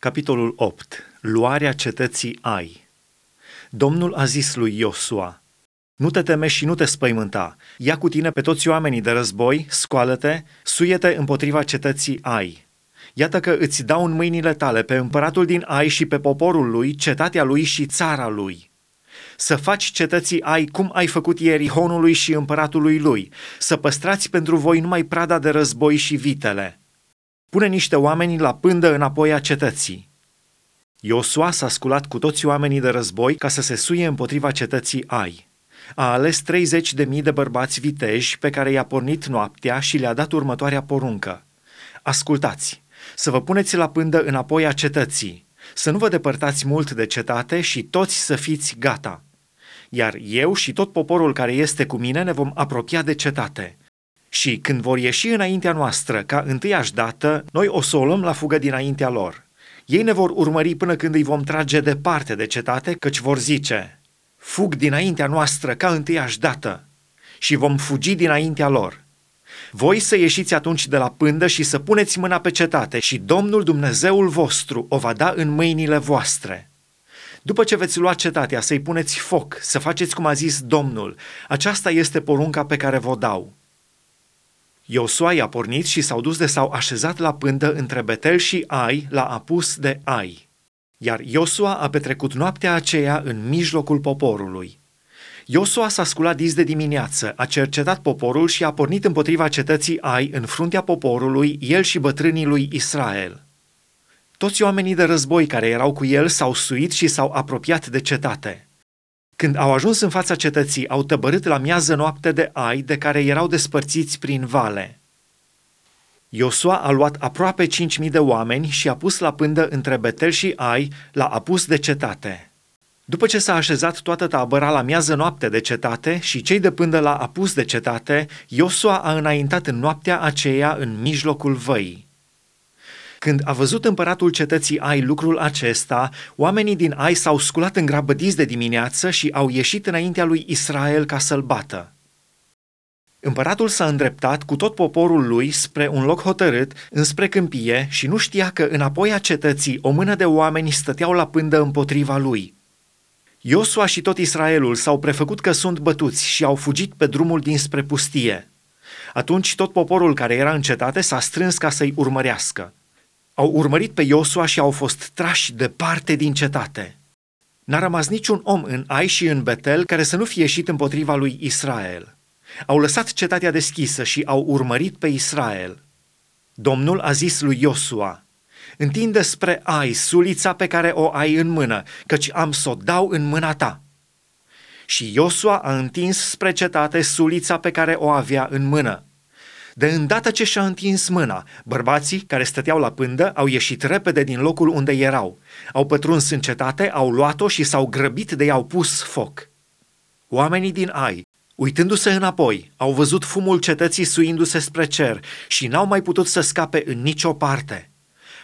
Capitolul 8. Luarea cetății Ai. Domnul a zis lui Iosua, Nu te teme și nu te spăimânta, ia cu tine pe toți oamenii de război, scoală-te, suie-te împotriva cetății Ai. Iată că îți dau în mâinile tale pe împăratul din Ai și pe poporul lui, cetatea lui și țara lui. Să faci cetății Ai cum ai făcut ieri Honului și împăratului lui, să păstrați pentru voi numai prada de război și vitele – pune niște oameni la pândă înapoi a cetății. Iosua s-a sculat cu toți oamenii de război ca să se suie împotriva cetății Ai. A ales 30 de mii de bărbați viteji pe care i-a pornit noaptea și le-a dat următoarea poruncă. Ascultați, să vă puneți la pândă înapoi a cetății, să nu vă depărtați mult de cetate și toți să fiți gata. Iar eu și tot poporul care este cu mine ne vom apropia de cetate – și când vor ieși înaintea noastră ca întâiași dată, noi o să o luăm la fugă dinaintea lor. Ei ne vor urmări până când îi vom trage departe de cetate, căci vor zice, fug dinaintea noastră ca întâiași dată și vom fugi dinaintea lor. Voi să ieșiți atunci de la pândă și să puneți mâna pe cetate și Domnul Dumnezeul vostru o va da în mâinile voastre. După ce veți lua cetatea, să-i puneți foc, să faceți cum a zis Domnul. Aceasta este porunca pe care vă dau. Iosua i-a pornit și s-au dus de s-au așezat la pândă între Betel și Ai, la apus de Ai. Iar Iosua a petrecut noaptea aceea în mijlocul poporului. Iosua s-a sculat dis de dimineață, a cercetat poporul și a pornit împotriva cetății Ai în fruntea poporului, el și bătrânii lui Israel. Toți oamenii de război care erau cu el s-au suit și s-au apropiat de cetate. Când au ajuns în fața cetății, au tăbărât la miază noapte de ai de care erau despărțiți prin vale. Iosua a luat aproape cinci mii de oameni și a pus la pândă între Betel și Ai, la apus de cetate. După ce s-a așezat toată tabăra la miază noapte de cetate și cei de pândă la apus de cetate, Iosua a înaintat în noaptea aceea în mijlocul văii. Când a văzut împăratul cetății Ai lucrul acesta, oamenii din Ai s-au sculat în grabădiți de dimineață și au ieșit înaintea lui Israel ca să-l bată. Împăratul s-a îndreptat cu tot poporul lui spre un loc hotărât, înspre câmpie, și nu știa că înapoi a cetății o mână de oameni stăteau la pândă împotriva lui. Iosua și tot Israelul s-au prefăcut că sunt bătuți și au fugit pe drumul dinspre pustie. Atunci tot poporul care era în cetate s-a strâns ca să-i urmărească au urmărit pe Iosua și au fost trași departe din cetate. N-a rămas niciun om în Ai și în Betel care să nu fie ieșit împotriva lui Israel. Au lăsat cetatea deschisă și au urmărit pe Israel. Domnul a zis lui Iosua, întinde spre Ai sulița pe care o ai în mână, căci am să o dau în mâna ta. Și Iosua a întins spre cetate sulița pe care o avea în mână. De îndată ce și-a întins mâna, bărbații care stăteau la pândă au ieșit repede din locul unde erau. Au pătruns în cetate, au luat-o și s-au grăbit de i-au pus foc. Oamenii din Ai, uitându-se înapoi, au văzut fumul cetății suindu-se spre cer și n-au mai putut să scape în nicio parte.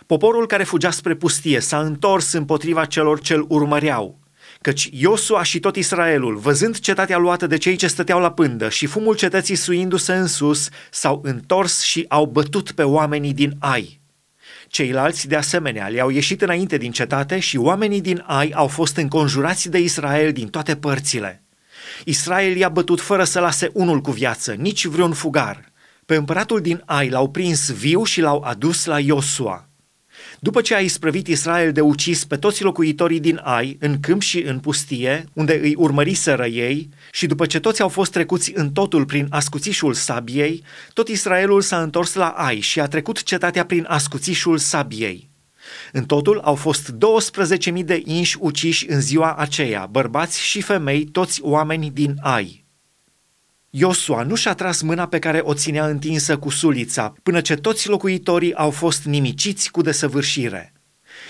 Poporul care fugea spre pustie s-a întors împotriva celor ce-l urmăreau. Căci Iosua și tot Israelul, văzând cetatea luată de cei ce stăteau la pândă și fumul cetății suindu-se în sus, s-au întors și au bătut pe oamenii din Ai. Ceilalți, de asemenea, le-au ieșit înainte din cetate și oamenii din Ai au fost înconjurați de Israel din toate părțile. Israel i-a bătut fără să lase unul cu viață, nici vreun fugar. Pe împăratul din Ai l-au prins viu și l-au adus la Iosua. După ce a isprăvit Israel de ucis pe toți locuitorii din Ai, în câmp și în pustie, unde îi urmăriseră ei, și după ce toți au fost trecuți în totul prin ascuțișul sabiei, tot Israelul s-a întors la Ai și a trecut cetatea prin ascuțișul sabiei. În totul au fost 12.000 de inși uciși în ziua aceea, bărbați și femei, toți oameni din Ai. Iosua nu și-a tras mâna pe care o ținea întinsă cu sulița, până ce toți locuitorii au fost nimiciți cu desăvârșire.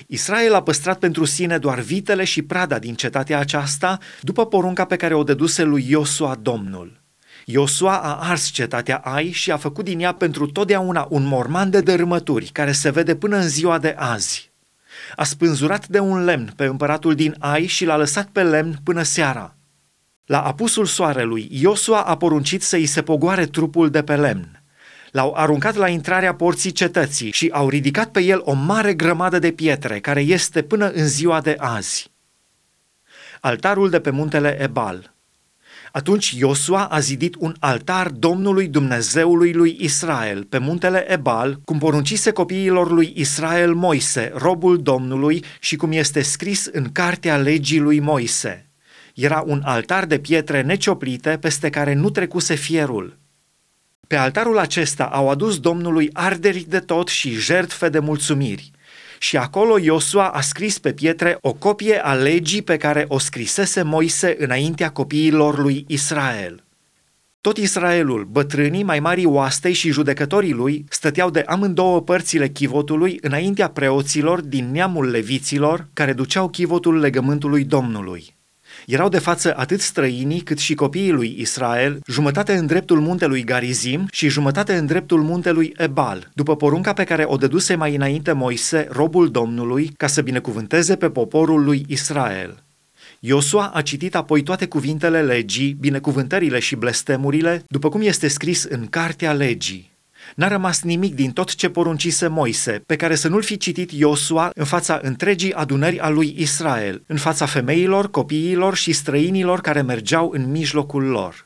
Israel a păstrat pentru sine doar vitele și prada din cetatea aceasta, după porunca pe care o dăduse lui Iosua Domnul. Iosua a ars cetatea Ai și a făcut din ea pentru totdeauna un morman de dărâmături care se vede până în ziua de azi. A spânzurat de un lemn pe împăratul din Ai și l-a lăsat pe lemn până seara. La apusul soarelui, Iosua a poruncit să îi se pogoare trupul de pe lemn. L-au aruncat la intrarea porții cetății și au ridicat pe el o mare grămadă de pietre, care este până în ziua de azi. Altarul de pe muntele Ebal. Atunci Iosua a zidit un altar Domnului Dumnezeului lui Israel pe muntele Ebal, cum poruncise copiilor lui Israel Moise, robul Domnului, și cum este scris în cartea legii lui Moise. Era un altar de pietre necioplite peste care nu trecuse fierul. Pe altarul acesta au adus Domnului arderi de tot și jertfe de mulțumiri. Și acolo Iosua a scris pe pietre o copie a legii pe care o scrisese Moise înaintea copiilor lui Israel. Tot Israelul, bătrânii, mai mari oastei și judecătorii lui stăteau de amândouă părțile chivotului înaintea preoților din neamul leviților care duceau chivotul legământului Domnului. Erau de față atât străinii cât și copiii lui Israel, jumătate în dreptul muntelui Garizim și jumătate în dreptul muntelui Ebal, după porunca pe care o dăduse mai înainte Moise, robul Domnului, ca să binecuvânteze pe poporul lui Israel. Iosua a citit apoi toate cuvintele legii, binecuvântările și blestemurile, după cum este scris în Cartea Legii. N-a rămas nimic din tot ce poruncise Moise, pe care să nu-l fi citit Iosua în fața întregii adunări a lui Israel, în fața femeilor, copiilor și străinilor care mergeau în mijlocul lor.